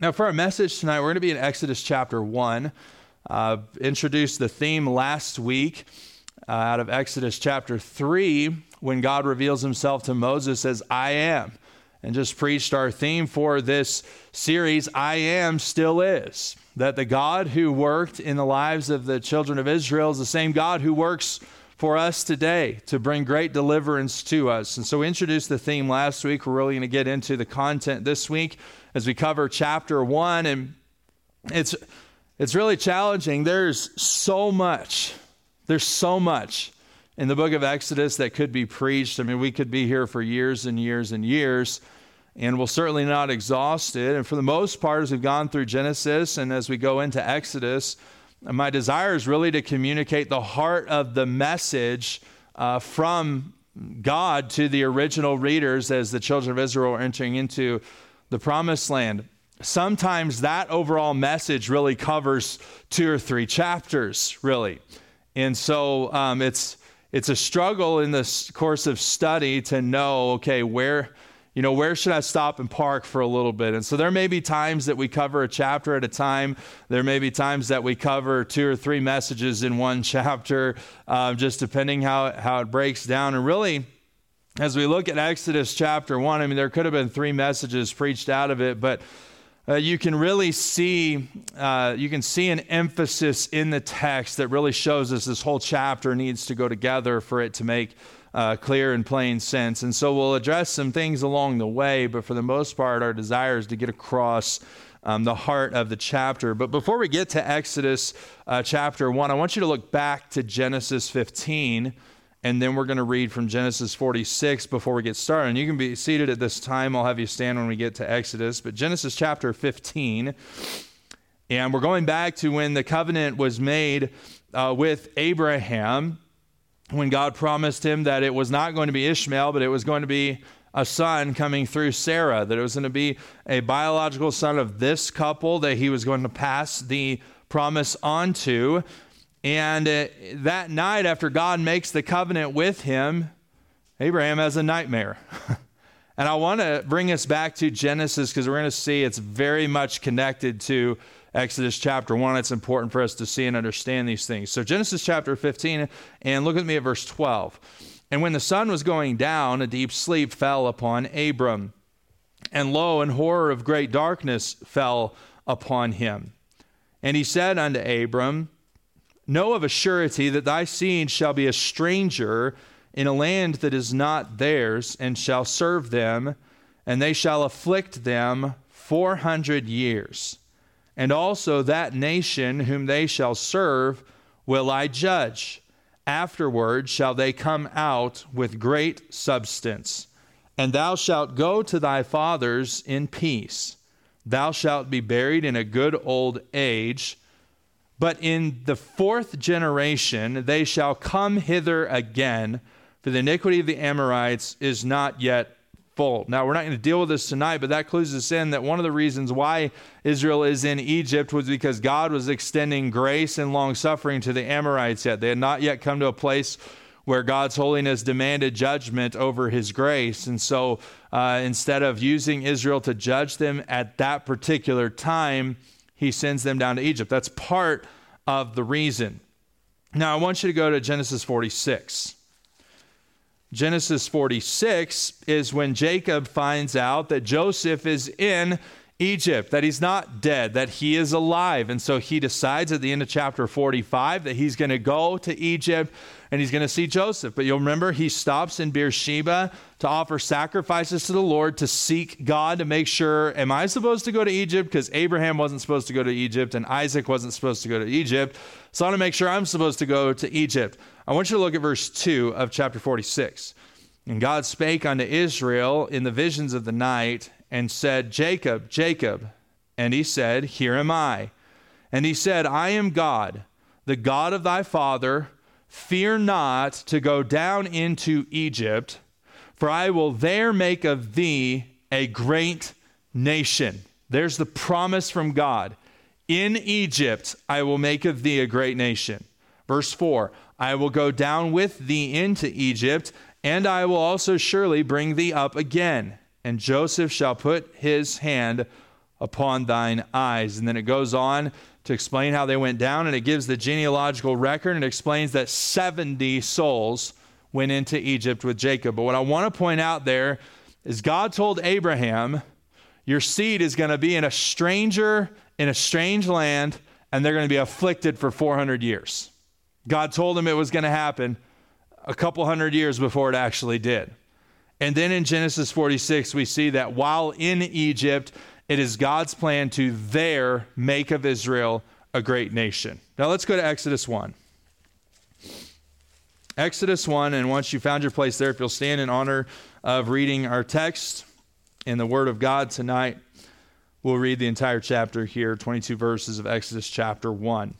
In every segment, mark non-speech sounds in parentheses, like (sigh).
Now, for our message tonight, we're going to be in Exodus chapter 1. Uh, introduced the theme last week uh, out of Exodus chapter 3 when God reveals himself to Moses as I am. And just preached our theme for this series I am still is. That the God who worked in the lives of the children of Israel is the same God who works for us today to bring great deliverance to us. And so we introduced the theme last week. We're really going to get into the content this week as we cover chapter one. And it's, it's really challenging. There's so much, there's so much in the book of Exodus that could be preached. I mean, we could be here for years and years and years, and we'll certainly not exhaust it. And for the most part, as we've gone through Genesis and as we go into Exodus, my desire is really to communicate the heart of the message uh, from God to the original readers as the children of Israel are entering into the promised land. Sometimes that overall message really covers two or three chapters, really. And so um, it's, it's a struggle in this course of study to know, okay, where, you know, where should I stop and park for a little bit? And so there may be times that we cover a chapter at a time. There may be times that we cover two or three messages in one (laughs) chapter, uh, just depending how, how it breaks down. And really, as we look at Exodus chapter 1, I mean, there could have been three messages preached out of it, but uh, you can really see uh, you can see an emphasis in the text that really shows us this whole chapter needs to go together for it to make uh, clear and plain sense. And so we'll address some things along the way, but for the most part, our desire is to get across um, the heart of the chapter. But before we get to Exodus uh, chapter 1, I want you to look back to Genesis 15 and then we're going to read from Genesis 46 before we get started. And you can be seated at this time. I'll have you stand when we get to Exodus. But Genesis chapter 15, and we're going back to when the covenant was made uh, with Abraham, when God promised him that it was not going to be Ishmael, but it was going to be a son coming through Sarah, that it was going to be a biological son of this couple that he was going to pass the promise on to. And uh, that night, after God makes the covenant with him, Abraham has a nightmare. (laughs) and I want to bring us back to Genesis because we're going to see it's very much connected to Exodus chapter 1. It's important for us to see and understand these things. So, Genesis chapter 15, and look at me at verse 12. And when the sun was going down, a deep sleep fell upon Abram. And lo, an horror of great darkness fell upon him. And he said unto Abram, Know of a surety that thy seed shall be a stranger in a land that is not theirs, and shall serve them, and they shall afflict them four hundred years. And also that nation whom they shall serve will I judge. Afterward shall they come out with great substance. And thou shalt go to thy fathers in peace. Thou shalt be buried in a good old age but in the fourth generation they shall come hither again, for the iniquity of the Amorites is not yet full. Now, we're not going to deal with this tonight, but that clues us in that one of the reasons why Israel is in Egypt was because God was extending grace and long suffering to the Amorites yet. They had not yet come to a place where God's holiness demanded judgment over his grace. And so uh, instead of using Israel to judge them at that particular time, he sends them down to Egypt. That's part of the reason. Now, I want you to go to Genesis 46. Genesis 46 is when Jacob finds out that Joseph is in Egypt, that he's not dead, that he is alive. And so he decides at the end of chapter 45 that he's going to go to Egypt and he's going to see Joseph. But you'll remember he stops in Beersheba to offer sacrifices to the Lord to seek God to make sure, am I supposed to go to Egypt? Because Abraham wasn't supposed to go to Egypt and Isaac wasn't supposed to go to Egypt. So I want to make sure I'm supposed to go to Egypt. I want you to look at verse 2 of chapter 46. And God spake unto Israel in the visions of the night and said, Jacob, Jacob. And he said, Here am I. And he said, I am God, the God of thy father Fear not to go down into Egypt, for I will there make of thee a great nation. There's the promise from God. In Egypt I will make of thee a great nation. Verse 4 I will go down with thee into Egypt, and I will also surely bring thee up again. And Joseph shall put his hand upon thine eyes. And then it goes on to explain how they went down, and it gives the genealogical record and explains that 70 souls went into Egypt with Jacob. But what I want to point out there is God told Abraham, Your seed is going to be in a stranger, in a strange land, and they're going to be afflicted for 400 years. God told him it was going to happen a couple hundred years before it actually did. And then in Genesis 46, we see that while in Egypt, it is God's plan to there make of Israel a great nation. Now let's go to Exodus 1. Exodus 1, and once you found your place there, if you'll stand in honor of reading our text in the Word of God tonight, we'll read the entire chapter here, 22 verses of Exodus chapter 1.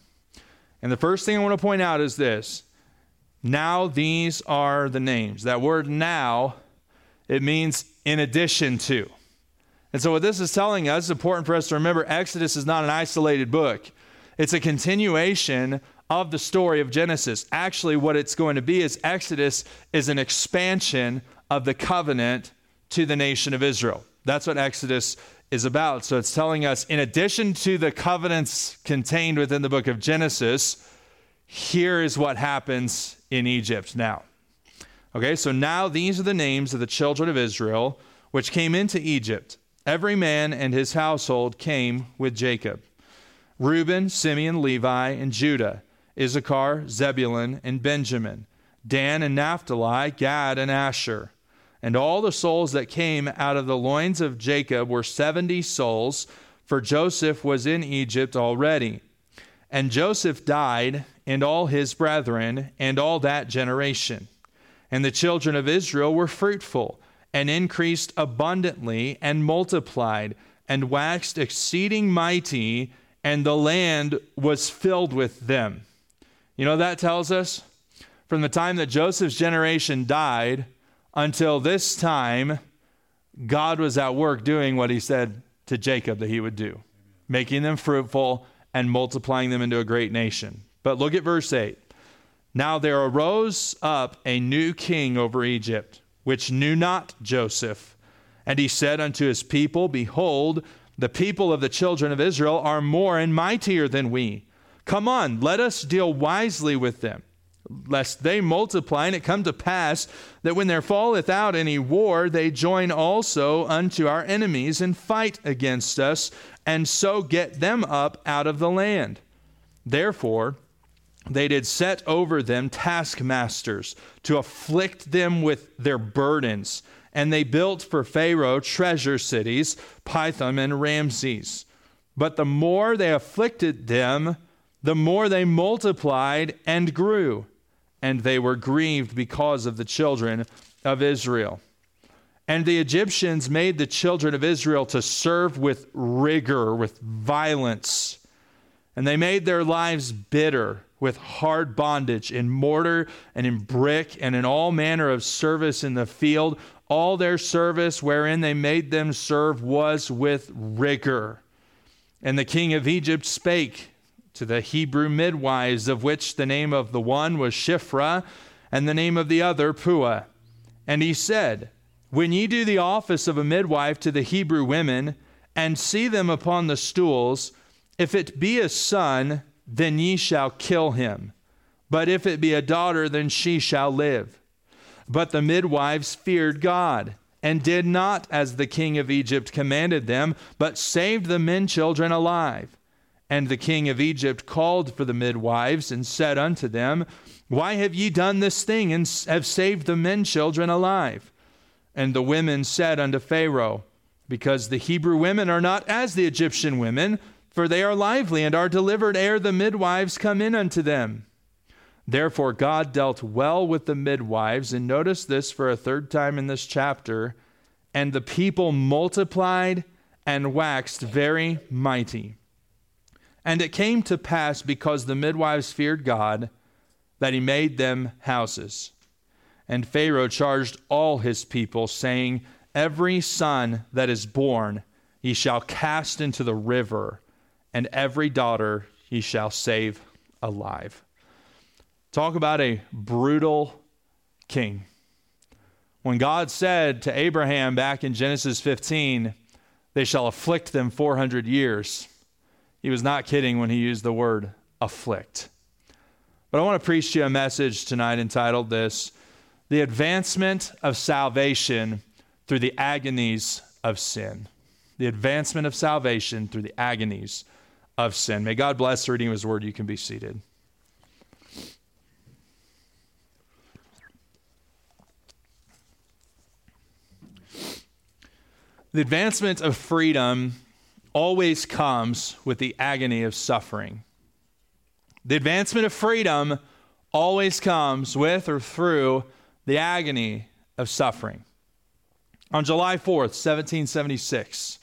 And the first thing I want to point out is this now these are the names. That word now, it means in addition to. And so, what this is telling us is important for us to remember Exodus is not an isolated book, it's a continuation of the story of Genesis. Actually, what it's going to be is Exodus is an expansion of the covenant to the nation of Israel. That's what Exodus is about. So, it's telling us, in addition to the covenants contained within the book of Genesis, here is what happens in Egypt now. Okay, so now these are the names of the children of Israel which came into Egypt Every man and his household came with Jacob Reuben, Simeon, Levi, and Judah, Issachar, Zebulun, and Benjamin, Dan and Naphtali, Gad and Asher. And all the souls that came out of the loins of Jacob were seventy souls, for Joseph was in Egypt already. And Joseph died, and all his brethren, and all that generation. And the children of Israel were fruitful and increased abundantly and multiplied and waxed exceeding mighty, and the land was filled with them. You know, that tells us from the time that Joseph's generation died until this time, God was at work doing what he said to Jacob that he would do, making them fruitful and multiplying them into a great nation. But look at verse 8. Now there arose up a new king over Egypt which knew not Joseph. And he said unto his people, Behold, the people of the children of Israel are more and mightier than we. Come on, let us deal wisely with them, lest they multiply, and it come to pass that when there falleth out any war, they join also unto our enemies and fight against us, and so get them up out of the land. Therefore, they did set over them taskmasters to afflict them with their burdens. And they built for Pharaoh treasure cities, Pithom and Ramses. But the more they afflicted them, the more they multiplied and grew. And they were grieved because of the children of Israel. And the Egyptians made the children of Israel to serve with rigor, with violence. And they made their lives bitter with hard bondage in mortar and in brick and in all manner of service in the field. All their service wherein they made them serve was with rigor. And the king of Egypt spake to the Hebrew midwives, of which the name of the one was Shiphrah, and the name of the other Puah. And he said, When ye do the office of a midwife to the Hebrew women, and see them upon the stools, if it be a son, then ye shall kill him. But if it be a daughter, then she shall live. But the midwives feared God, and did not as the king of Egypt commanded them, but saved the men children alive. And the king of Egypt called for the midwives, and said unto them, Why have ye done this thing, and have saved the men children alive? And the women said unto Pharaoh, Because the Hebrew women are not as the Egyptian women, for they are lively and are delivered ere the midwives come in unto them. Therefore, God dealt well with the midwives, and notice this for a third time in this chapter. And the people multiplied and waxed very mighty. And it came to pass, because the midwives feared God, that he made them houses. And Pharaoh charged all his people, saying, Every son that is born ye shall cast into the river and every daughter he shall save alive. Talk about a brutal king. When God said to Abraham back in Genesis 15, they shall afflict them 400 years. He was not kidding when he used the word afflict. But I want to preach to you a message tonight entitled This The Advancement of Salvation Through the Agonies of Sin. The advancement of salvation through the agonies of sin. May God bless the reading of His word. You can be seated. The advancement of freedom always comes with the agony of suffering. The advancement of freedom always comes with or through the agony of suffering. On July 4th, 1776,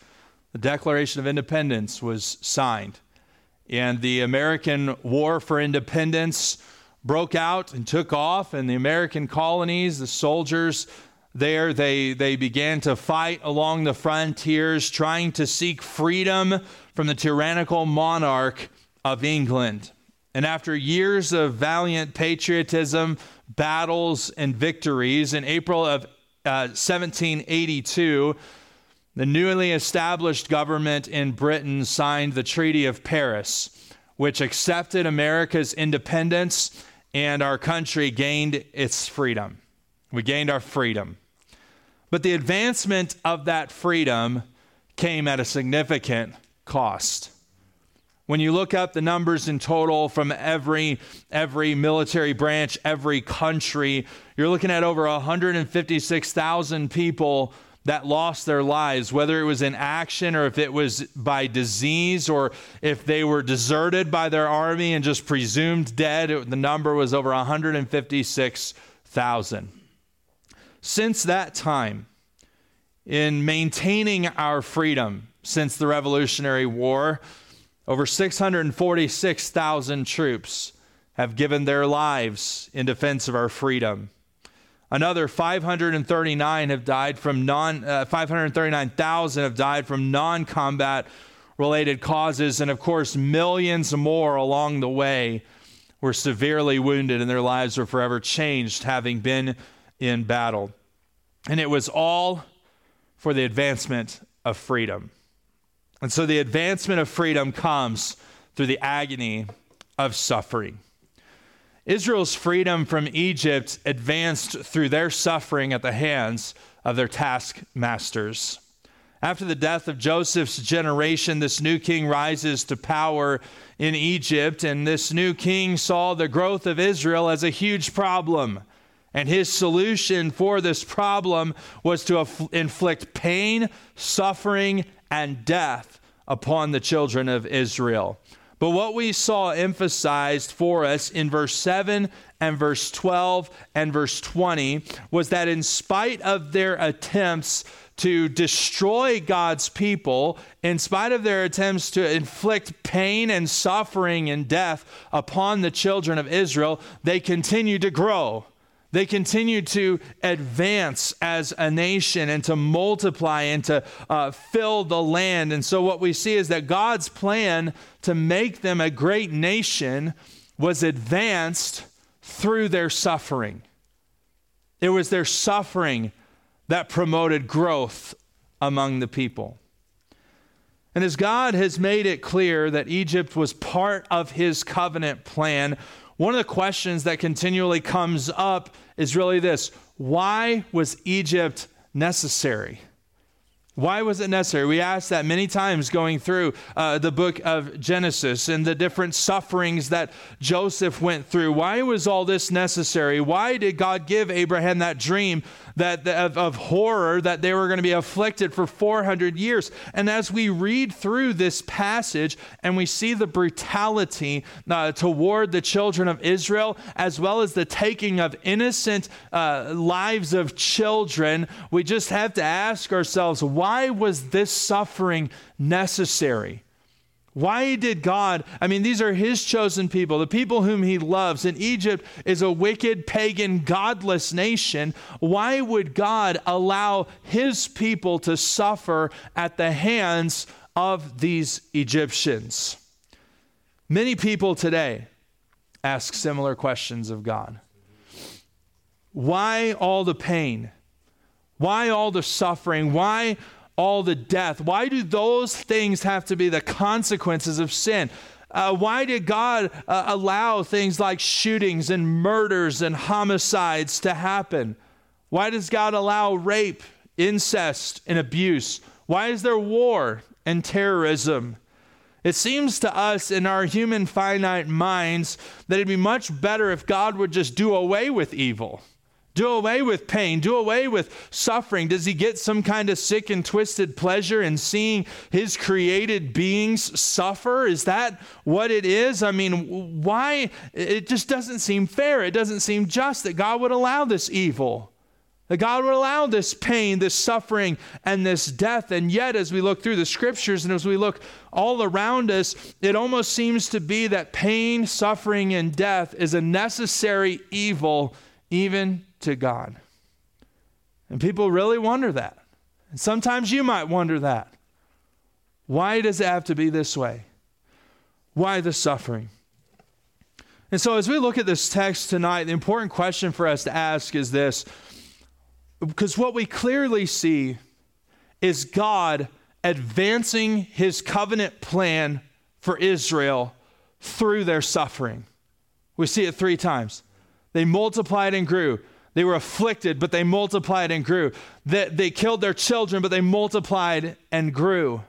the Declaration of Independence was signed, and the American War for Independence broke out and took off, and the American colonies, the soldiers, there they, they began to fight along the frontiers, trying to seek freedom from the tyrannical monarch of England. And after years of valiant patriotism, battles, and victories, in April of uh, 1782, the newly established government in Britain signed the Treaty of Paris, which accepted America's independence and our country gained its freedom. We gained our freedom. But the advancement of that freedom came at a significant cost. When you look up the numbers in total from every, every military branch, every country, you're looking at over 156,000 people that lost their lives, whether it was in action or if it was by disease or if they were deserted by their army and just presumed dead. It, the number was over 156,000. Since that time, in maintaining our freedom since the Revolutionary War, over 646,000 troops have given their lives in defense of our freedom. Another 539 have died from non uh, 539,000 have died from non-combat related causes and of course millions more along the way were severely wounded and their lives were forever changed having been in battle. And it was all for the advancement of freedom. And so the advancement of freedom comes through the agony of suffering. Israel's freedom from Egypt advanced through their suffering at the hands of their taskmasters. After the death of Joseph's generation, this new king rises to power in Egypt, and this new king saw the growth of Israel as a huge problem. And his solution for this problem was to aff- inflict pain, suffering, and death upon the children of Israel. But what we saw emphasized for us in verse 7 and verse 12 and verse 20 was that in spite of their attempts to destroy God's people, in spite of their attempts to inflict pain and suffering and death upon the children of Israel, they continued to grow. They continued to advance as a nation and to multiply and to uh, fill the land. And so, what we see is that God's plan to make them a great nation was advanced through their suffering. It was their suffering that promoted growth among the people. And as God has made it clear that Egypt was part of his covenant plan, one of the questions that continually comes up is really this why was Egypt necessary? Why was it necessary? We asked that many times going through uh, the book of Genesis and the different sufferings that Joseph went through. Why was all this necessary? Why did God give Abraham that dream that, of, of horror that they were going to be afflicted for 400 years? And as we read through this passage and we see the brutality uh, toward the children of Israel, as well as the taking of innocent uh, lives of children, we just have to ask ourselves, why? Why was this suffering necessary? Why did God, I mean, these are his chosen people, the people whom he loves, and Egypt is a wicked, pagan, godless nation. Why would God allow his people to suffer at the hands of these Egyptians? Many people today ask similar questions of God. Why all the pain? Why all the suffering? Why all the death? Why do those things have to be the consequences of sin? Uh, why did God uh, allow things like shootings and murders and homicides to happen? Why does God allow rape, incest, and abuse? Why is there war and terrorism? It seems to us in our human finite minds that it'd be much better if God would just do away with evil, do away with pain, do away with suffering. Does he get some kind of sick and twisted pleasure in seeing his created beings suffer? Is that what it is? I mean, why? It just doesn't seem fair. It doesn't seem just that God would allow this evil. That God would allow this pain, this suffering, and this death. And yet, as we look through the scriptures and as we look all around us, it almost seems to be that pain, suffering, and death is a necessary evil even to God. And people really wonder that. And sometimes you might wonder that. Why does it have to be this way? Why the suffering? And so, as we look at this text tonight, the important question for us to ask is this because what we clearly see is God advancing his covenant plan for Israel through their suffering. We see it three times. They multiplied and grew. They were afflicted, but they multiplied and grew. They, they killed their children, but they multiplied and grew.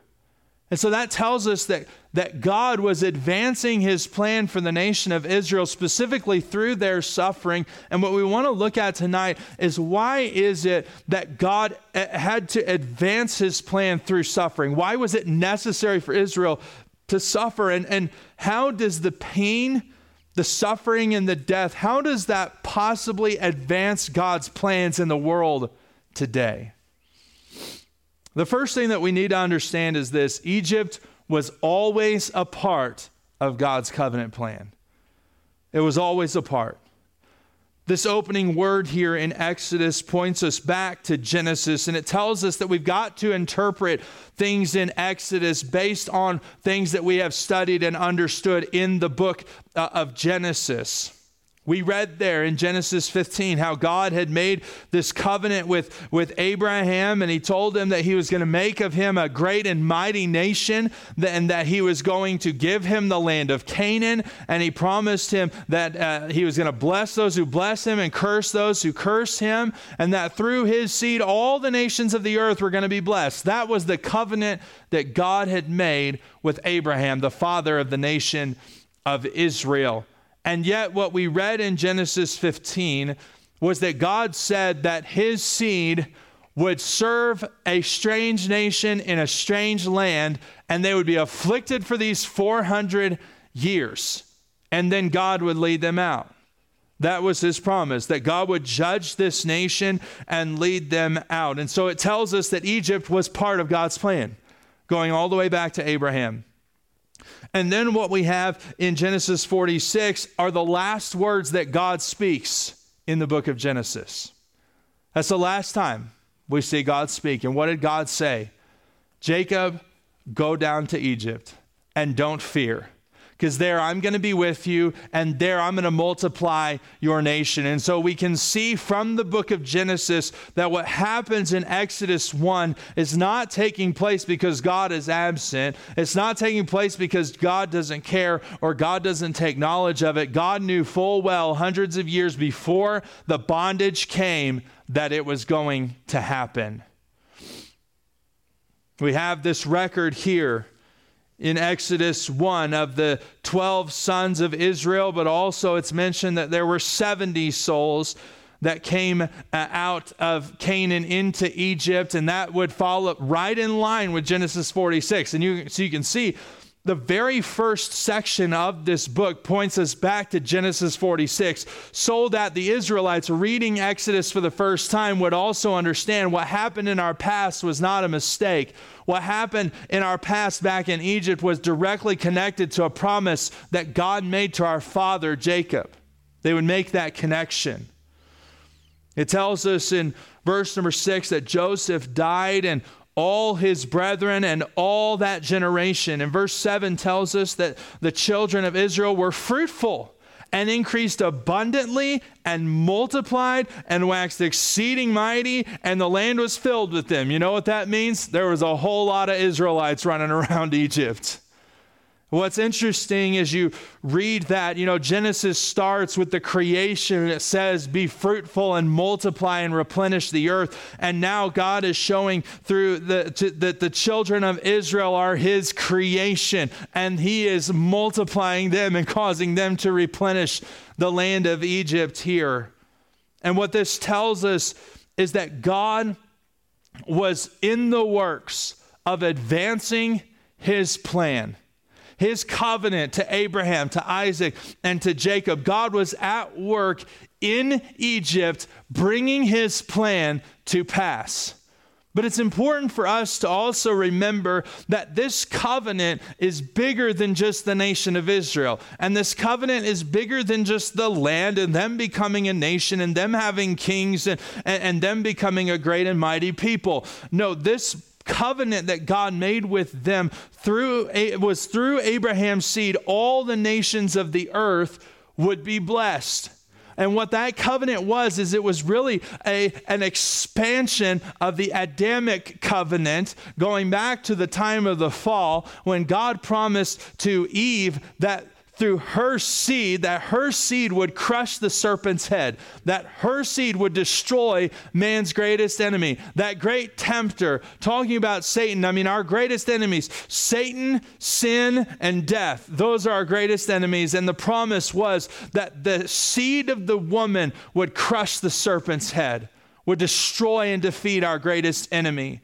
And so that tells us that, that God was advancing his plan for the nation of Israel specifically through their suffering. And what we want to look at tonight is why is it that God eh, had to advance his plan through suffering? Why was it necessary for Israel to suffer? And, and how does the pain, the suffering, and the death, how does that possibly advance God's plans in the world today? The first thing that we need to understand is this Egypt was always a part of God's covenant plan. It was always a part. This opening word here in Exodus points us back to Genesis, and it tells us that we've got to interpret things in Exodus based on things that we have studied and understood in the book uh, of Genesis. We read there in Genesis 15 how God had made this covenant with, with Abraham, and he told him that he was going to make of him a great and mighty nation, and that he was going to give him the land of Canaan. And he promised him that uh, he was going to bless those who bless him and curse those who curse him, and that through his seed, all the nations of the earth were going to be blessed. That was the covenant that God had made with Abraham, the father of the nation of Israel. And yet, what we read in Genesis 15 was that God said that his seed would serve a strange nation in a strange land, and they would be afflicted for these 400 years. And then God would lead them out. That was his promise, that God would judge this nation and lead them out. And so it tells us that Egypt was part of God's plan, going all the way back to Abraham. And then what we have in Genesis 46 are the last words that God speaks in the book of Genesis. That's the last time we see God speak. And what did God say? Jacob, go down to Egypt and don't fear because there I'm going to be with you, and there I'm going to multiply your nation. And so we can see from the book of Genesis that what happens in Exodus 1 is not taking place because God is absent. It's not taking place because God doesn't care or God doesn't take knowledge of it. God knew full well, hundreds of years before the bondage came, that it was going to happen. We have this record here in Exodus 1 of the 12 sons of Israel, but also it's mentioned that there were 70 souls that came uh, out of Canaan into Egypt, and that would fall right in line with Genesis 46. And you, so you can see the very first section of this book points us back to Genesis 46, so that the Israelites reading Exodus for the first time would also understand what happened in our past was not a mistake. What happened in our past back in Egypt was directly connected to a promise that God made to our father Jacob. They would make that connection. It tells us in verse number six that Joseph died and all his brethren and all that generation. And verse 7 tells us that the children of Israel were fruitful and increased abundantly and multiplied and waxed exceeding mighty, and the land was filled with them. You know what that means? There was a whole lot of Israelites running around (laughs) Egypt. What's interesting is you read that, you know, Genesis starts with the creation and it says, Be fruitful and multiply and replenish the earth. And now God is showing through the, that the children of Israel are His creation and He is multiplying them and causing them to replenish the land of Egypt here. And what this tells us is that God was in the works of advancing His plan his covenant to Abraham, to Isaac, and to Jacob. God was at work in Egypt bringing his plan to pass. But it's important for us to also remember that this covenant is bigger than just the nation of Israel. And this covenant is bigger than just the land and them becoming a nation and them having kings and, and, and them becoming a great and mighty people. No, this covenant that God made with them through it was through Abraham's seed all the nations of the earth would be blessed. And what that covenant was is it was really a, an expansion of the Adamic covenant going back to the time of the fall when God promised to Eve that through her seed, that her seed would crush the serpent's head, that her seed would destroy man's greatest enemy, that great tempter, talking about Satan. I mean, our greatest enemies, Satan, sin, and death. Those are our greatest enemies. And the promise was that the seed of the woman would crush the serpent's head, would destroy and defeat our greatest enemy.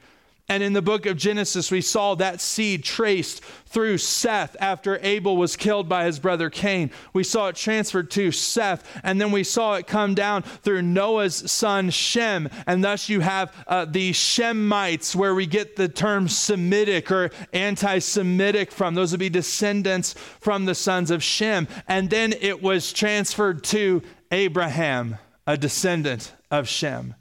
And in the book of Genesis, we saw that seed traced through Seth after Abel was killed by his brother Cain. We saw it transferred to Seth, and then we saw it come down through Noah's son Shem. And thus you have uh, the Shemites, where we get the term Semitic or anti Semitic from. Those would be descendants from the sons of Shem. And then it was transferred to Abraham, a descendant of Shem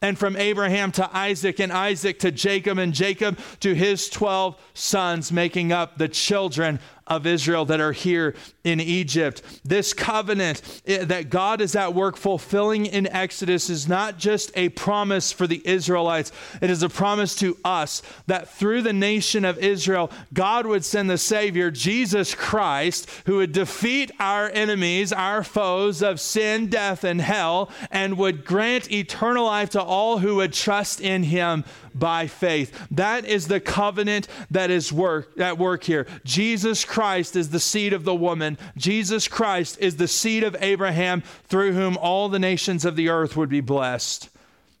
and from Abraham to Isaac, and Isaac to Jacob, and Jacob to his 12 sons, making up the children of Israel that are here in Egypt. This covenant eh, that God is at work fulfilling in Exodus is not just a promise for the Israelites, it is a promise to us that through the nation of Israel, God would send the Savior, Jesus Christ, who would defeat our enemies, our foes of sin, death, and hell, and would grant eternal life to all who would trust in him by faith. That is the covenant that is work at work here. Jesus Christ is the seed of the woman. Jesus Christ is the seed of Abraham through whom all the nations of the earth would be blessed.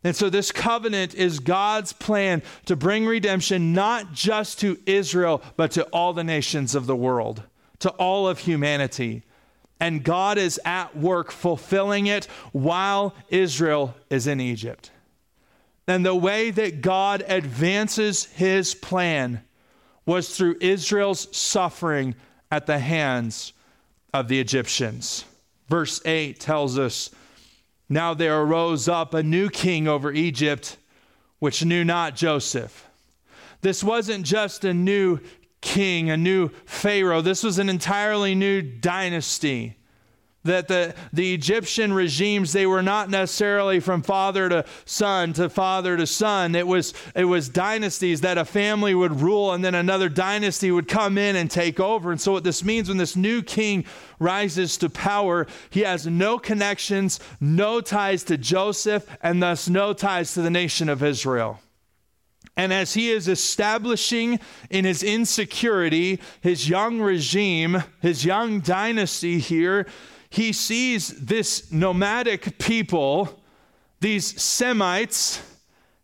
And so, this covenant is God's plan to bring redemption not just to Israel, but to all the nations of the world, to all of humanity. And God is at work fulfilling it while Israel is in Egypt. And the way that God advances his plan was through Israel's suffering at the hands of the Egyptians. Verse 8 tells us Now there arose up a new king over Egypt, which knew not Joseph. This wasn't just a new king, a new Pharaoh, this was an entirely new dynasty that the, the Egyptian regimes, they were not necessarily from father to son to father to son. It was, it was dynasties that a family would rule and then another dynasty would come in and take over. And so, what this means when this new king rises to power, he has no connections, no ties to Joseph, and thus no ties to the nation of Israel. And as he is establishing in his insecurity his young regime, his young dynasty here, he sees this nomadic people, these Semites,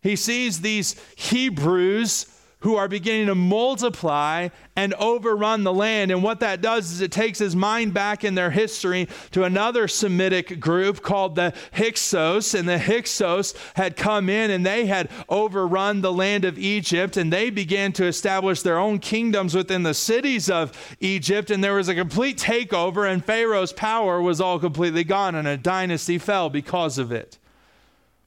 he sees these Hebrews who are beginning to multiply and overrun the land. And what that does is it takes his mind back in their history to another Semitic group called the Hyksos. And the Hyksos had come in and they had overrun the land of Egypt and they began to establish their own kingdoms within the cities of Egypt. And there was a complete takeover, and Pharaoh's power was all completely gone, and a dynasty fell because of it.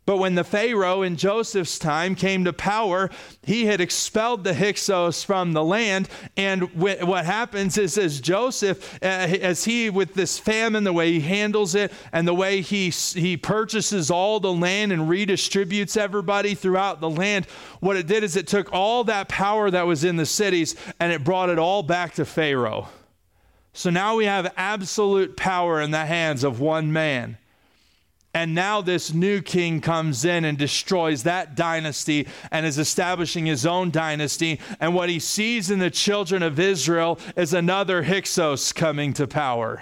But when the Pharaoh in Joseph's time came to power, he had expelled the Hyksos from the land. And what happens is, as Joseph, uh, as he, with this famine, the way he handles it and the way he, he purchases all the land and redistributes everybody throughout the land, what it did is it took all that power that was in the cities and it brought it all back to Pharaoh. So now we have absolute power in the hands of one man. And now this new king comes in and destroys that dynasty and is establishing his own dynasty. And what he sees in the children of Israel is another Hyksos coming to power.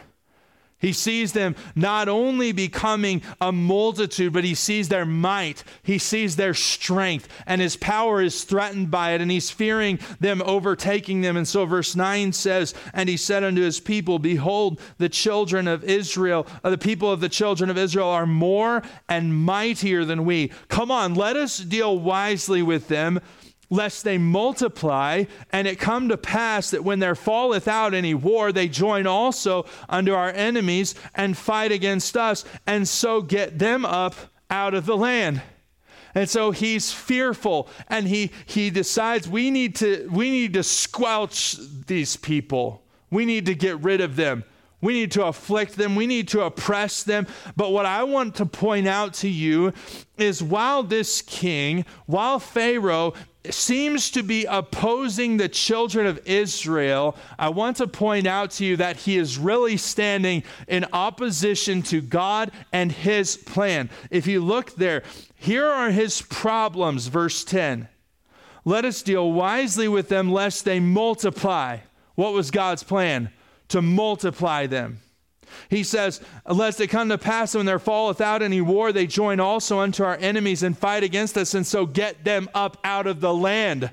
He sees them not only becoming a multitude, but he sees their might. He sees their strength, and his power is threatened by it, and he's fearing them overtaking them. And so, verse 9 says, And he said unto his people, Behold, the children of Israel, uh, the people of the children of Israel are more and mightier than we. Come on, let us deal wisely with them lest they multiply, and it come to pass that when there falleth out any war, they join also unto our enemies and fight against us, and so get them up out of the land. And so he's fearful and he he decides we need to we need to squelch these people. We need to get rid of them. We need to afflict them. We need to oppress them. But what I want to point out to you is while this king, while Pharaoh seems to be opposing the children of Israel, I want to point out to you that he is really standing in opposition to God and his plan. If you look there, here are his problems, verse 10. Let us deal wisely with them, lest they multiply. What was God's plan? To multiply them. He says, Lest it come to pass when there falleth out any war, they join also unto our enemies and fight against us, and so get them up out of the land.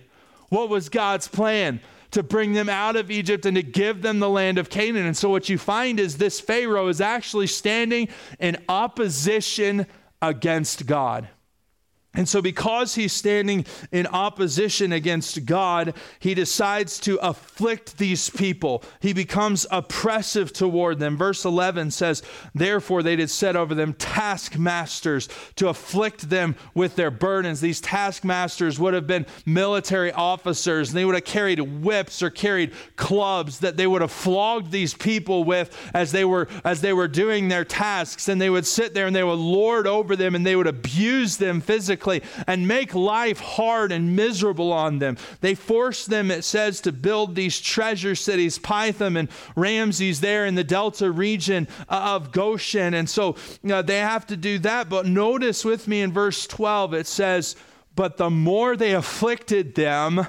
What was God's plan? To bring them out of Egypt and to give them the land of Canaan. And so what you find is this Pharaoh is actually standing in opposition against God. And so, because he's standing in opposition against God, he decides to afflict these people. He becomes oppressive toward them. Verse 11 says, Therefore, they did set over them taskmasters to afflict them with their burdens. These taskmasters would have been military officers, and they would have carried whips or carried clubs that they would have flogged these people with as they were, as they were doing their tasks. And they would sit there and they would lord over them and they would abuse them physically and make life hard and miserable on them. They force them, it says, to build these treasure cities, Pithom and Ramses, there in the Delta region uh, of Goshen. And so you know, they have to do that. But notice with me in verse 12, it says, But the more they afflicted them,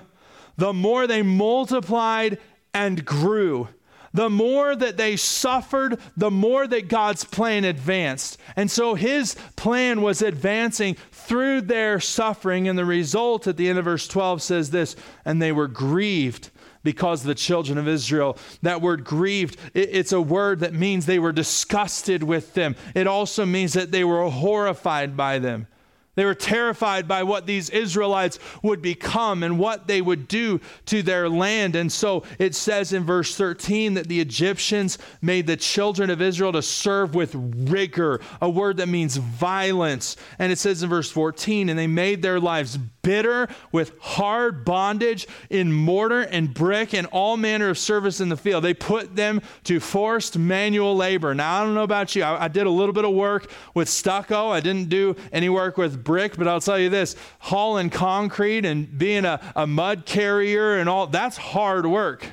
the more they multiplied and grew the more that they suffered, the more that God's plan advanced. And so his plan was advancing through their suffering. And the result at the end of verse 12 says this and they were grieved because of the children of Israel. That word grieved, it's a word that means they were disgusted with them. It also means that they were horrified by them. They were terrified by what these Israelites would become and what they would do to their land. And so it says in verse 13 that the Egyptians made the children of Israel to serve with rigor, a word that means violence. And it says in verse 14, and they made their lives bitter with hard bondage in mortar and brick and all manner of service in the field. They put them to forced manual labor. Now, I don't know about you. I, I did a little bit of work with stucco. I didn't do any work with brick, but I'll tell you this hauling concrete and being a, a mud carrier and all, that's hard work.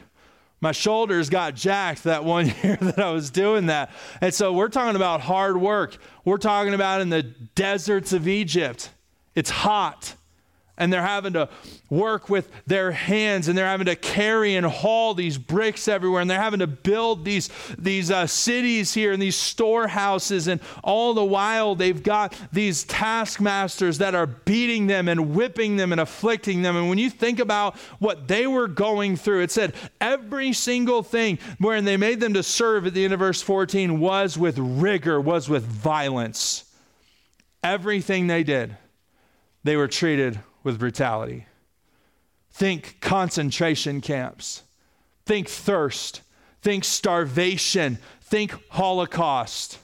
My shoulders got jacked that one (laughs) year that I was doing that. And so we're talking about hard work. We're talking about in the deserts of Egypt. It's hot and they're having to work with their hands and they're having to carry and haul these bricks everywhere and they're having to build these, these uh, cities here and these storehouses and all the while they've got these taskmasters that are beating them and whipping them and afflicting them. And when you think about what they were going through it said every single thing wherein they made them to serve at the end of verse 14 was with rigor was with violence. Everything they did they were treated with brutality. Think concentration camps. Think thirst. Think starvation. Think Holocaust.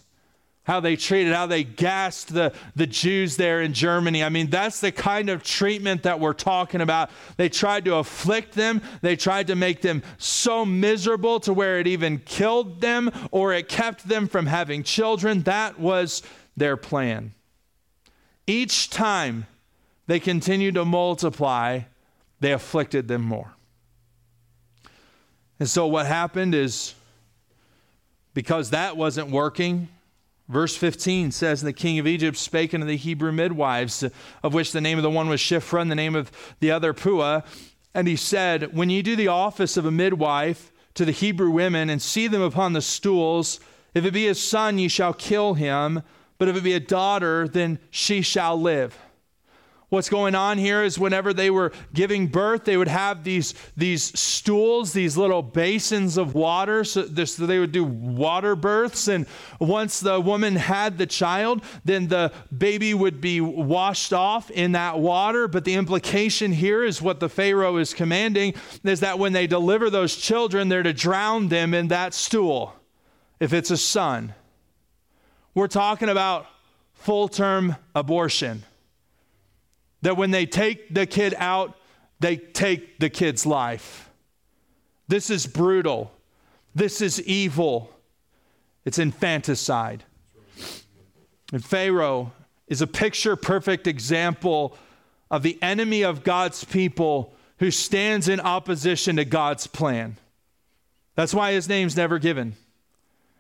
how they treated, how they gassed the, the Jews there in Germany. I mean, that's the kind of treatment that we're talking about. They tried to afflict them, they tried to make them so miserable to where it even killed them or it kept them from having children. That was their plan. Each time they continued to multiply, they afflicted them more. And so what happened is because that wasn't working, Verse 15 says, the king of Egypt spake unto the Hebrew midwives, of which the name of the one was Shiphrah, and the name of the other Puah. And he said, When ye do the office of a midwife to the Hebrew women, and see them upon the stools, if it be a son, ye shall kill him, but if it be a daughter, then she shall live. What's going on here is whenever they were giving birth, they would have these, these stools, these little basins of water. So, this, so they would do water births. And once the woman had the child, then the baby would be washed off in that water. But the implication here is what the Pharaoh is commanding is that when they deliver those children, they're to drown them in that stool if it's a son. We're talking about full term abortion that when they take the kid out, they take the kid's life. This is brutal. This is evil. It's infanticide. And Pharaoh is a picture perfect example of the enemy of God's people who stands in opposition to God's plan. That's why his name's never given.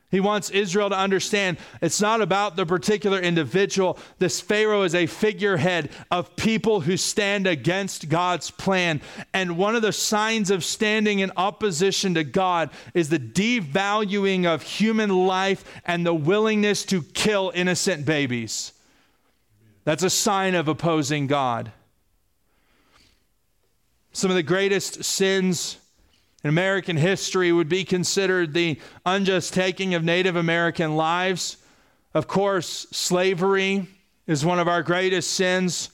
He wants Israel to understand it's not about the particular individual. This Pharaoh is a figurehead of people who stand against God's plan. And one of the signs of standing in opposition to God is the devaluing of human life and the willingness to kill innocent babies. That's a sign of opposing God. Some of the greatest sins in American history would be considered the unjust taking of Native American lives. Of course, slavery is one of our greatest sins,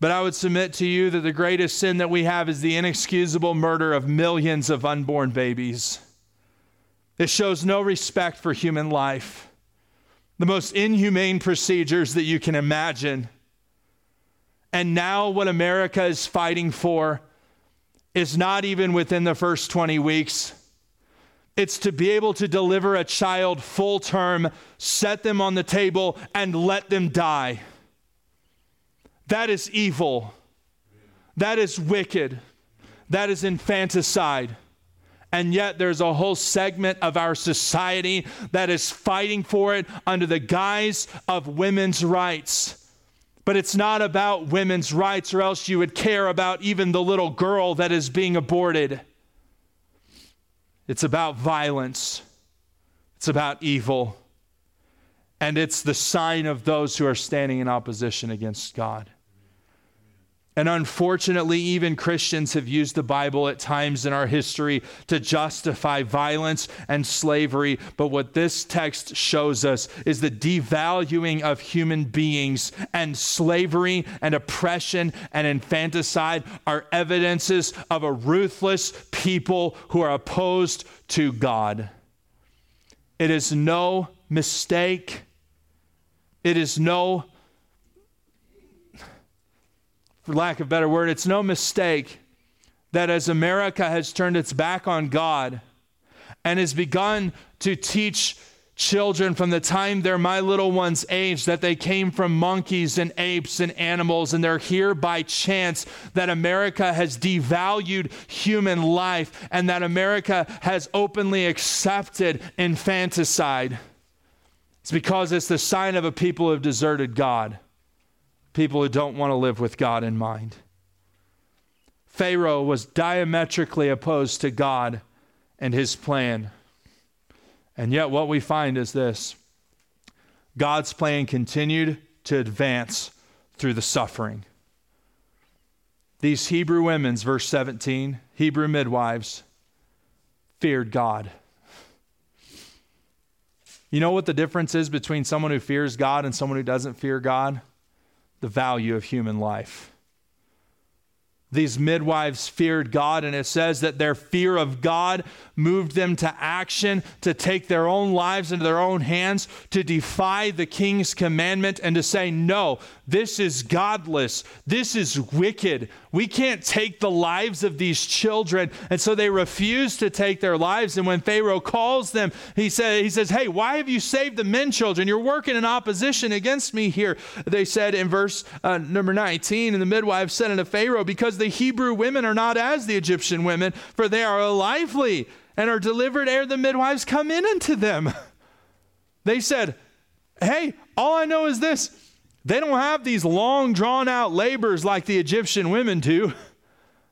but I would submit to you that the greatest sin that we have is the inexcusable murder of millions of unborn babies. It shows no respect for human life. The most inhumane procedures that you can imagine. And now, what America is fighting for is not even within the first 20 weeks. It's to be able to deliver a child full term, set them on the table, and let them die. That is evil. That is wicked. That is infanticide. And yet, there's a whole segment of our society that is fighting for it under the guise of women's rights. But it's not about women's rights, or else you would care about even the little girl that is being aborted. It's about violence, it's about evil, and it's the sign of those who are standing in opposition against God. And unfortunately, even Christians have used the Bible at times in our history to justify violence and slavery. But what this text shows us is the devaluing of human beings, and slavery and oppression and infanticide are evidences of a ruthless people who are opposed to God. It is no mistake. It is no for lack of better word, it's no mistake that as America has turned its back on God and has begun to teach children from the time they're my little one's age that they came from monkeys and apes and animals and they're here by chance, that America has devalued human life and that America has openly accepted infanticide. It's because it's the sign of a people who have deserted God people who don't want to live with God in mind. Pharaoh was diametrically opposed to God and his plan. And yet, what we find is this God's plan continued to advance through the suffering. These Hebrew women's, verse 17, Hebrew midwives, feared God. You know what the difference is between someone who fears God and someone who doesn't fear God? The value of human life. These midwives feared God, and it says that their fear of God moved them to action, to take their own lives into their own hands, to defy the king's commandment, and to say, No, this is godless. This is wicked. We can't take the lives of these children. And so they refuse to take their lives. And when Pharaoh calls them, he, say, he says, Hey, why have you saved the men children? You're working in opposition against me here. They said in verse uh, number 19, and the midwife said unto Pharaoh, Because the Hebrew women are not as the Egyptian women, for they are lively and are delivered ere the midwives come in unto them. They said, Hey, all I know is this they don't have these long, drawn out labors like the Egyptian women do.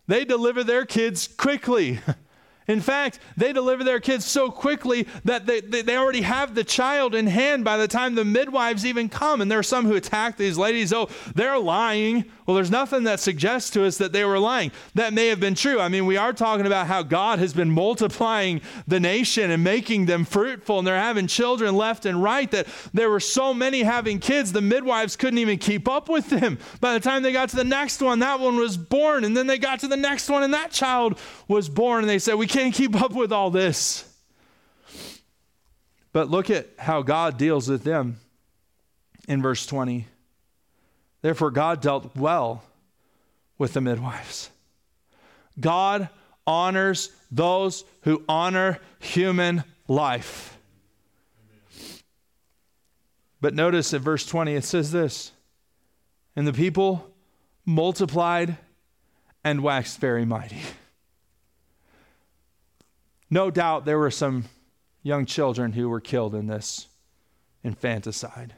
They deliver their kids quickly. (laughs) In fact, they deliver their kids so quickly that they, they, already have the child in hand by the time the midwives even come. And there are some who attack these ladies. Oh, they're lying. Well, there's nothing that suggests to us that they were lying. That may have been true. I mean, we are talking about how God has been multiplying the nation and making them fruitful, and they're having children left and right. That there were so many having kids, the midwives couldn't even keep up with them. By the time they got to the next one, that one was born. And then they got to the next one, and that child was born. And they said, We can't can't keep up with all this. But look at how God deals with them in verse 20. Therefore, God dealt well with the midwives. God honors those who honor human life. But notice in verse 20 it says this And the people multiplied and waxed very mighty. No doubt there were some young children who were killed in this infanticide.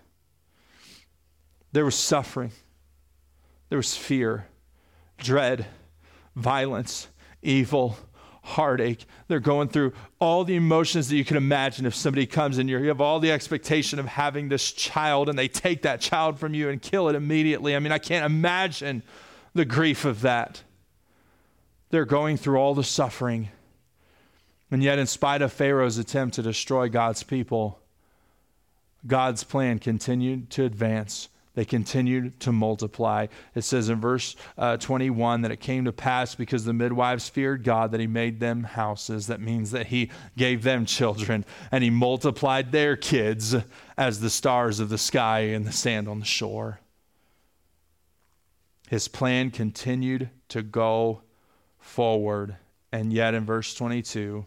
There was suffering, there was fear, dread, violence, evil, heartache. They're going through all the emotions that you can imagine if somebody comes in here. You have all the expectation of having this child and they take that child from you and kill it immediately. I mean, I can't imagine the grief of that. They're going through all the suffering and yet, in spite of Pharaoh's attempt to destroy God's people, God's plan continued to advance. They continued to multiply. It says in verse uh, 21 that it came to pass because the midwives feared God that he made them houses. That means that he gave them children and he multiplied their kids as the stars of the sky and the sand on the shore. His plan continued to go forward. And yet, in verse 22,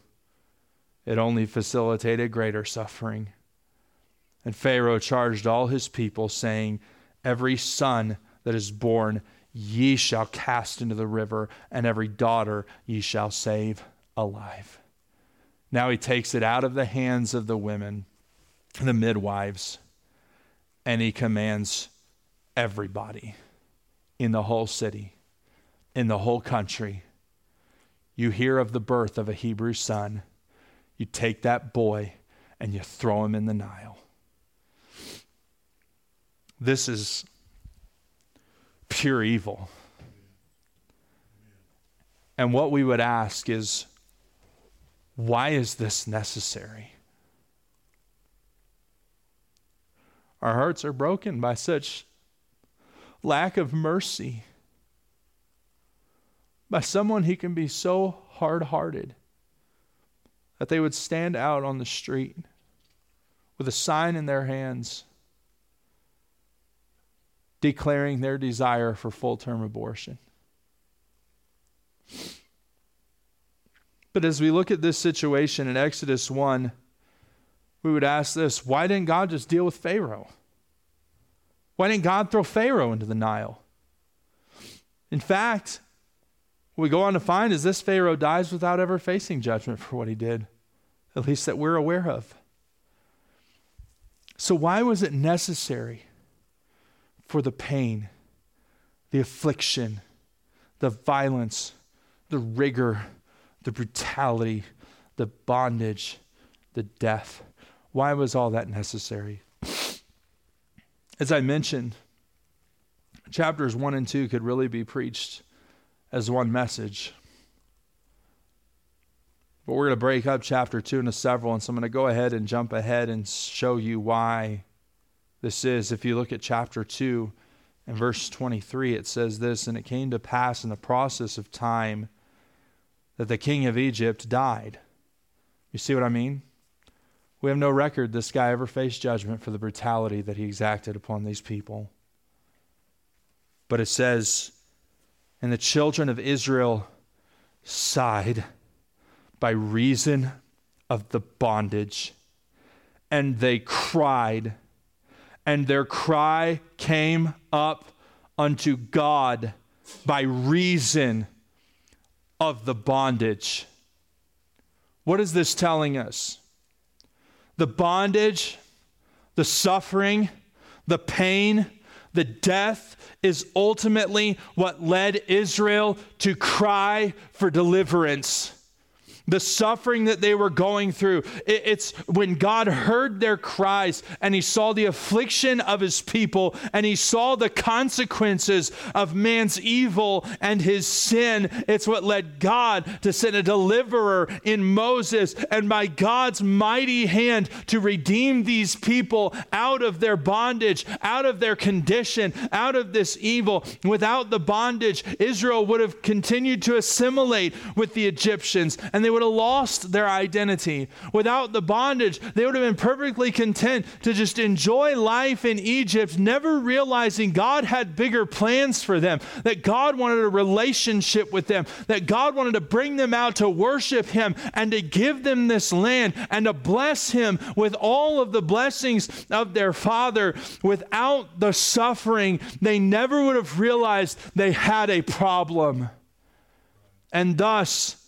it only facilitated greater suffering. And Pharaoh charged all his people, saying, Every son that is born ye shall cast into the river, and every daughter ye shall save alive. Now he takes it out of the hands of the women, the midwives, and he commands everybody in the whole city, in the whole country. You hear of the birth of a Hebrew son you take that boy and you throw him in the Nile. This is pure evil. And what we would ask is why is this necessary? Our hearts are broken by such lack of mercy, by someone who can be so hard hearted that they would stand out on the street with a sign in their hands declaring their desire for full term abortion. But as we look at this situation in Exodus 1, we would ask this why didn't God just deal with Pharaoh? Why didn't God throw Pharaoh into the Nile? In fact, what we go on to find is this Pharaoh dies without ever facing judgment for what he did at least that we're aware of. So, why was it necessary for the pain, the affliction, the violence, the rigor, the brutality, the bondage, the death? Why was all that necessary? As I mentioned, chapters 1 and 2 could really be preached as one message. But we're going to break up chapter 2 into several, and so I'm going to go ahead and jump ahead and show you why this is. If you look at chapter 2, In verse 23, it says this And it came to pass in the process of time that the king of Egypt died. You see what I mean? We have no record this guy ever faced judgment for the brutality that he exacted upon these people. But it says, And the children of Israel sighed by reason of the bondage, and they cried, and their cry came up unto God by reason of the bondage. What is this telling us? The bondage, the suffering, the pain, the death is ultimately what led Israel to cry for deliverance the suffering that they were going through. It's when God heard their cries and he saw the affliction of his people and he saw the consequences of man's evil and his sin. It's what led God to send a deliverer in Moses and by God's mighty hand to redeem these people out of their bondage, out of their condition, out of this evil. Without the bondage, Israel would have continued to assimilate with the Egyptians and they would have lost their identity. Without the bondage, they would have been perfectly content to just enjoy life in Egypt, never realizing God had bigger plans for them, that God wanted a relationship with them, that God wanted to bring them out to worship Him and to give them this land and to bless Him with all of the blessings of their Father. Without the suffering, they never would have realized they had a problem. And thus,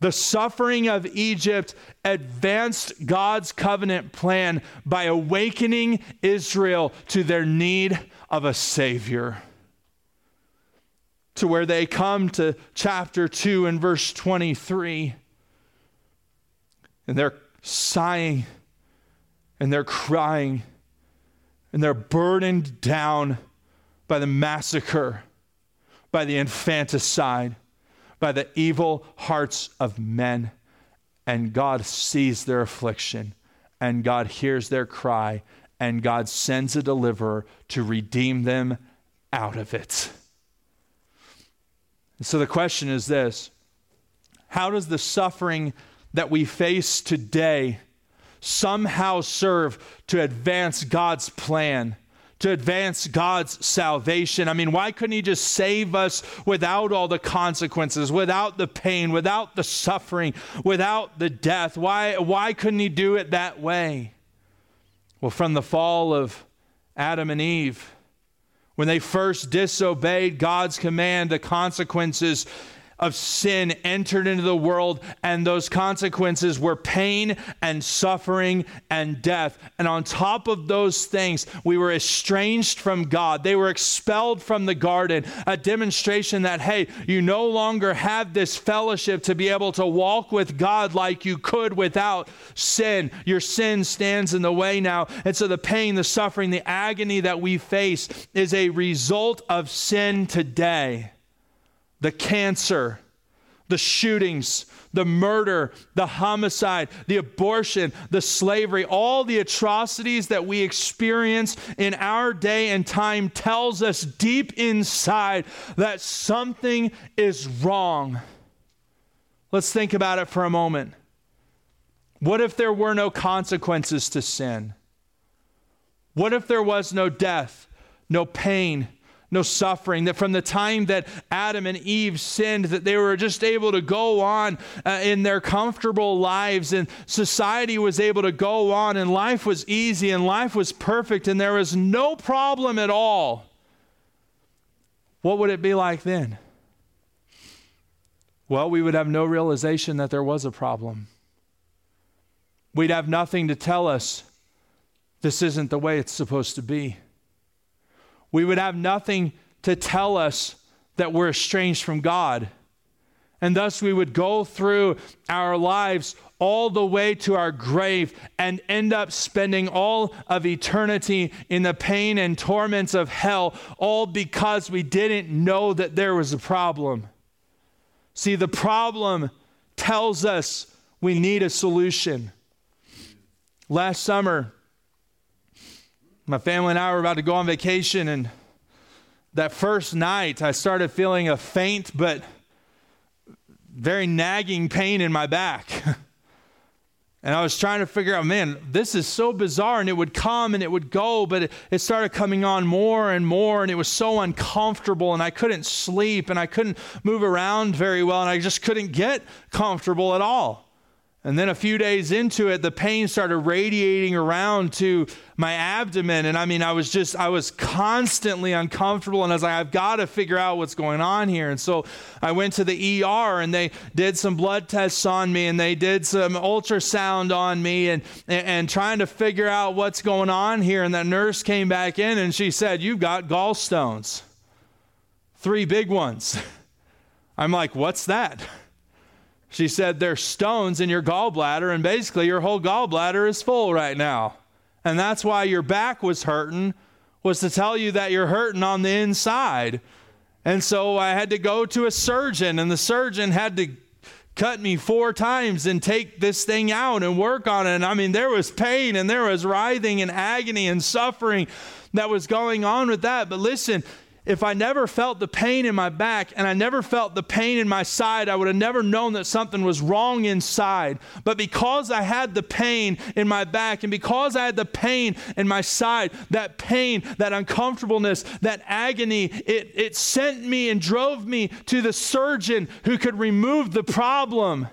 the suffering of Egypt advanced God's covenant plan by awakening Israel to their need of a Savior. To where they come to chapter 2 and verse 23, and they're sighing and they're crying and they're burdened down by the massacre, by the infanticide by the evil hearts of men. And God sees their affliction, and God hears their cry, and God sends a deliverer to redeem them out of it. so the question is this How does the suffering that we face today somehow serve to advance God's plan? To advance God's salvation. I mean, why couldn't He just save us without all the consequences, without the pain, without the suffering, without the death? Why, why couldn't He do it that way? Well, from the fall of Adam and Eve, when they first disobeyed God's command, the consequences of sin entered into the world, and those consequences were pain and suffering and death. And on top of those things, we were estranged from God. They were expelled from the garden, a demonstration that, hey, you no longer have this fellowship to be able to walk with God like you could without sin. Your sin stands in the way now. And so the pain, the suffering, the agony that we face is a result of sin today the cancer, the shootings, the murder, the homicide, the abortion, the slavery, all the atrocities that we experience in our day and time tells us deep inside that something is wrong. Let's think about it for a moment. What if there were no consequences to sin? What if there was no death, no pain, no suffering that from the time that adam and eve sinned that they were just able to go on uh, in their comfortable lives and society was able to go on and life was easy and life was perfect and there was no problem at all. What would it be like then? Well we would have no realization that there was a problem. We'd have nothing to tell us this isn't the way it's supposed to be we would have nothing to tell us that we're estranged from God. And thus we would go through our lives all the way to our grave and end up spending all of eternity in the pain and torments of hell, all because we didn't know that there was a problem. See, the problem tells us we need a solution. Last summer, my family and I were about to go on vacation, and that first night, I started feeling a faint but very nagging pain in my back. (laughs) And I was trying to figure out, man, this is so bizarre. And it would come and it would go, but it, it, started coming on more and more. And it was so uncomfortable. And I couldn't sleep and I couldn't move around very well. And I just couldn't get comfortable at all. And then a few days into it, the pain started radiating around to my abdomen. And I mean, I was just, I was constantly uncomfortable. And I was like, I've got to figure out what's going on here. And so I went to the ER and they did some blood tests on me and they did some ultrasound on me and, and, and trying to figure out what's going on here. And that nurse came back in and she said, You've got gallstones, three big ones. (laughs) I'm like, What's that? She said, There's stones in your gallbladder, and basically your whole gallbladder is full right now. And that's why your back was hurting, was to tell you that you're hurting on the inside. And so I had to go to a surgeon, and the surgeon had to cut me four times and take this thing out and work on it. And I mean, there was pain and there was writhing and agony and suffering that was going on with that. But listen, if I never felt the pain in my back and I never felt the pain in my side, I would have never known that something was wrong inside. But because I had the pain in my back and because I had the pain in my side, that pain, that uncomfortableness, that agony, it, it sent me and drove me to the surgeon who could remove the problem.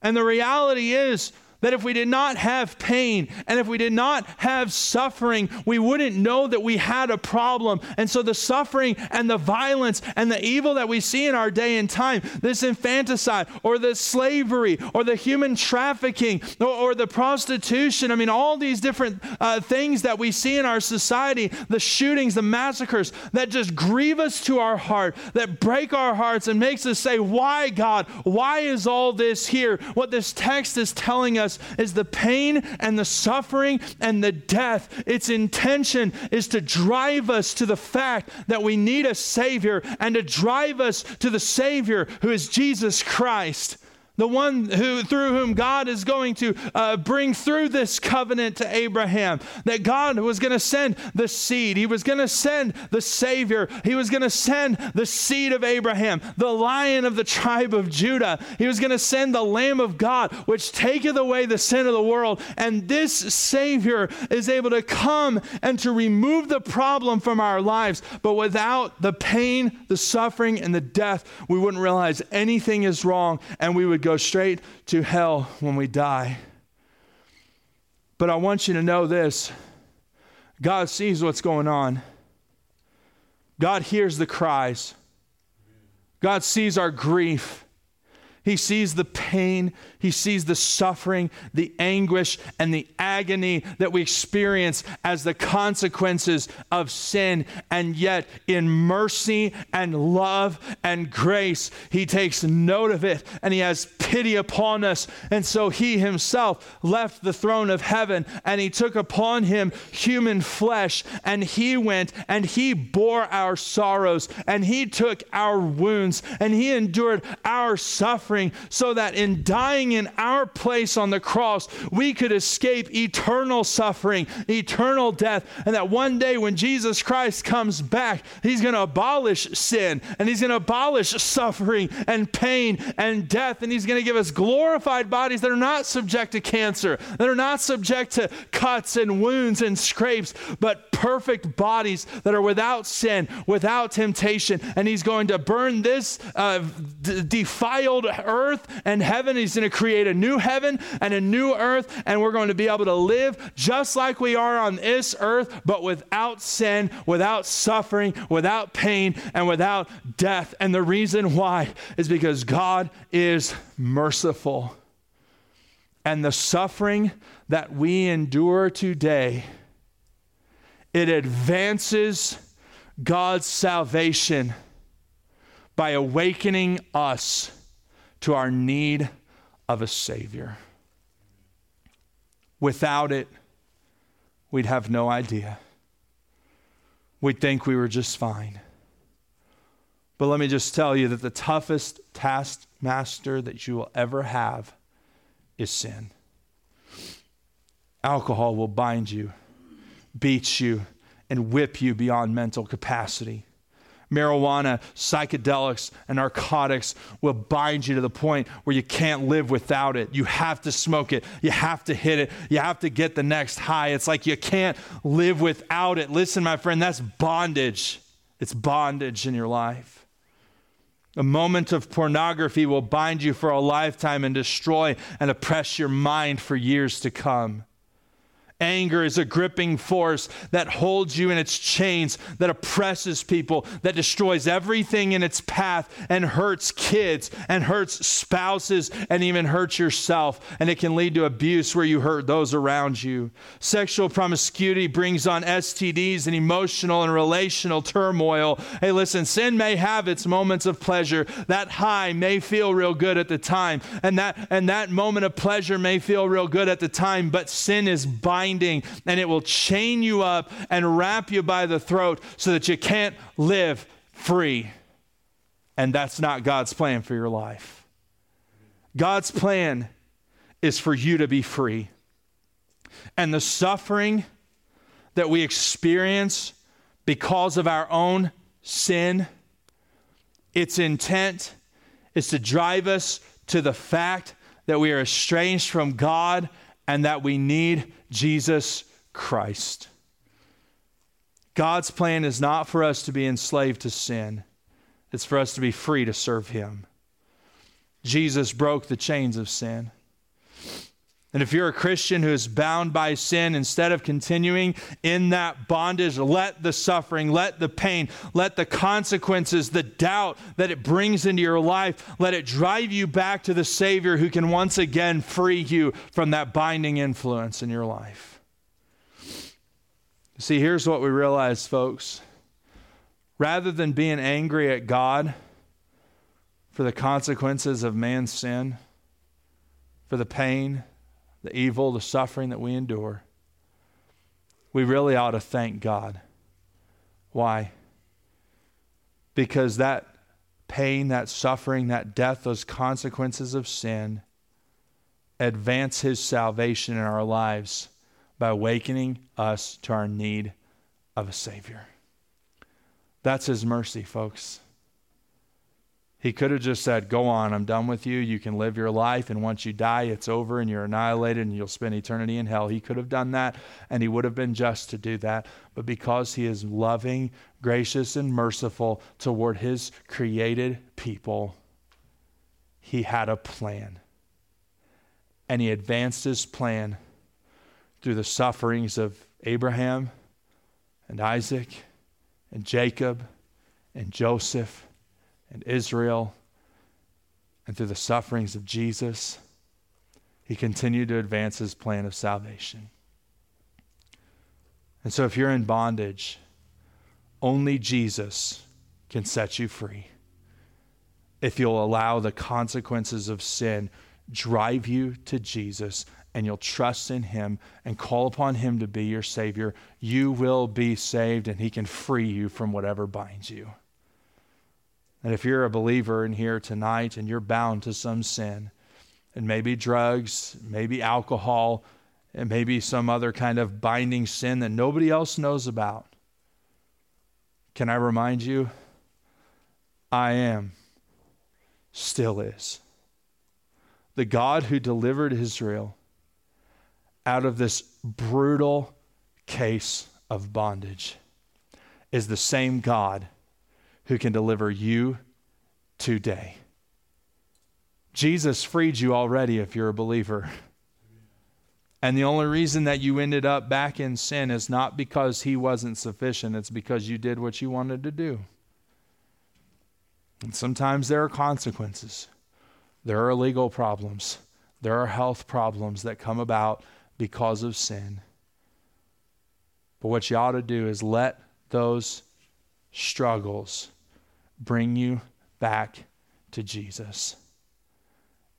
And the reality is, that if we did not have pain and if we did not have suffering, we wouldn't know that we had a problem. And so the suffering and the violence and the evil that we see in our day and time, this infanticide or the slavery or the human trafficking or, or the prostitution, I mean, all these different uh, things that we see in our society, the shootings, the massacres that just grieve us to our heart, that break our hearts and makes us say, Why, God? Why is all this here? What this text is telling us us is the pain and the suffering and the death. Its intention is to drive us to the fact that we need a Savior and to drive us to the Savior who is Jesus Christ the one who through whom God is going to uh, bring through this covenant to Abraham. That God was going to send the seed. He was going to send the Savior. He was going to send the seed of Abraham, the lion of the tribe of Judah. He was going to send the Lamb of God, which taketh away the sin of the world. And this Savior is able to come and to remove the problem from our lives. But without the pain, the suffering, and the death, we wouldn't realize anything is wrong and we would go straight to hell when we die. But I want you to know this God sees what's going on, God hears the cries, God sees our grief. He sees the pain, he sees the suffering, the anguish, and the agony that we experience as the consequences of sin. And yet, in mercy and love and grace, he takes note of it and he has pity upon us. And so he himself left the throne of heaven and he took upon him human flesh and he went and he bore our sorrows and he took our wounds and he endured our suffering so that in dying in our place on the cross, we could escape eternal suffering, eternal death, and that one day when Jesus Christ comes back, he's going to abolish sin and he's going to abolish suffering and pain and death, and he's going to give us glorified bodies that are not subject to cancer, that are not subject to cuts and wounds and scrapes, but perfect bodies that are without sin, without temptation, and he's going to burn this uh, d- defiled earth and heaven. He's going to create a new heaven and a new earth, and we're going to be able to live just like we are on this earth, but without sin, without suffering, without pain, and without death. And the reason why is because God is merciful. And the suffering that we endure today, it advances God's salvation by awakening us to our need of a Savior. Without it, we'd have no idea. We'd think we were just fine. But let me just tell you that the toughest taskmaster that you will ever have is sin. Alcohol will bind you, beat you, and whip you beyond mental capacity. Marijuana, psychedelics, and narcotics will bind you to the point where you can't live without it. You have to smoke it. You have to hit it. You have to get the next high. It's like you can't live without it. Listen, my friend, that's bondage. It's bondage in your life. A moment of pornography will bind you for a lifetime and destroy and oppress your mind for years to come. Anger is a gripping force that holds you in its chains, that oppresses people, that destroys everything in its path and hurts kids and hurts spouses and even hurts yourself. And it can lead to abuse where you hurt those around you. Sexual promiscuity brings on STDs and emotional and relational turmoil. Hey, listen, sin may have its moments of pleasure. That high may feel real good at the time, and that, and that moment of pleasure may feel real good at the time, but sin is binding binding and it will chain you up and wrap you by the throat so that you can't live free. And that's not God's plan for your life. God's plan is for you to be free. And the suffering that we experience because of our own sin, its intent is to drive us to the fact that we are estranged from God and that we need Jesus Christ. God's plan is not for us to be enslaved to sin, it's for us to be free to serve Him. Jesus broke the chains of sin. And if you're a Christian who is bound by sin, instead of continuing in that bondage, let the suffering, let the pain, let the consequences, the doubt that it brings into your life, let it drive you back to the Savior who can once again free you from that binding influence in your life. See, here's what we realize, folks. Rather than being angry at God for the consequences of man's sin, for the pain, the evil, the suffering that we endure, we really ought to thank God. Why? Because that pain, that suffering, that death, those consequences of sin advance His salvation in our lives by awakening us to our need of a Savior. That's His mercy, folks. He could have just said, Go on, I'm done with you. You can live your life, and once you die, it's over and you're annihilated and you'll spend eternity in hell. He could have done that, and he would have been just to do that. But because he is loving, gracious, and merciful toward his created people, he had a plan. And he advanced his plan through the sufferings of Abraham and Isaac and Jacob and Joseph and Israel and through the sufferings of Jesus, he continued to advance his plan of salvation. And so, if you're in bondage, only Jesus can set you free. If you'll allow the consequences of sin drive you to Jesus and you'll trust in him and call upon him to be your Savior, you will be saved and he can free you from whatever binds you. And if you're a believer in here tonight and you're bound to some sin, and maybe drugs, maybe alcohol, and maybe some other kind of binding sin that nobody else knows about, can I remind you? I am, still is. The God who delivered Israel out of this brutal case of bondage is the same God who can deliver you today. Jesus freed you already if you're a believer. And the only reason that you ended up back in sin is not because he wasn't sufficient, it's because you did what you wanted to do. And sometimes there are consequences, there are legal problems, there are health problems that come about because of sin. But what you ought to do is let those struggles bring you back to Jesus.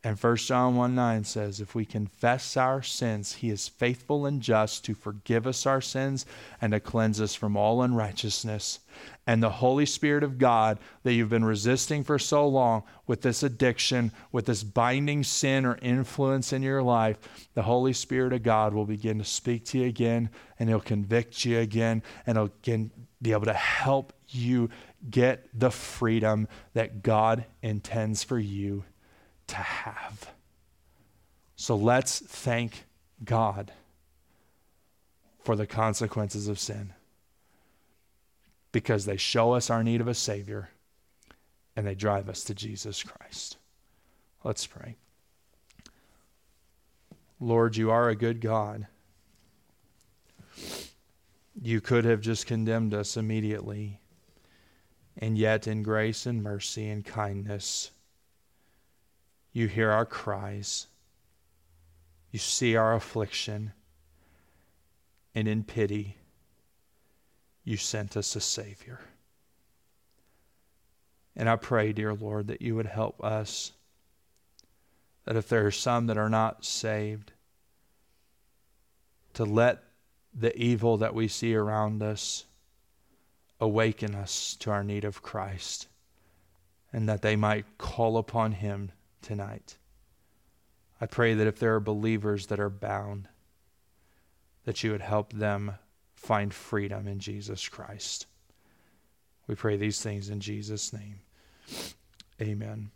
And 1 John 1 9 says, If we confess our sins, he is faithful and just to forgive us our sins and to cleanse us from all unrighteousness. And the Holy Spirit of God that you've been resisting for so long with this addiction, with this binding sin or influence in your life, the Holy Spirit of God will begin to speak to you again and he'll convict you again and he'll again be able to help you get the freedom that God intends for you to have. So let's thank God for the consequences of sin because they show us our need of a Savior and they drive us to Jesus Christ. Let's pray. Lord, you are a good God. You could have just condemned us immediately, and yet, in grace and mercy and kindness, you hear our cries, you see our affliction, and in pity, you sent us a Savior. And I pray, dear Lord, that you would help us. That if there are some that are not saved, to let the evil that we see around us awaken us to our need of Christ, and that they might call upon Him tonight. I pray that if there are believers that are bound, that you would help them find freedom in Jesus Christ. We pray these things in Jesus' name. Amen.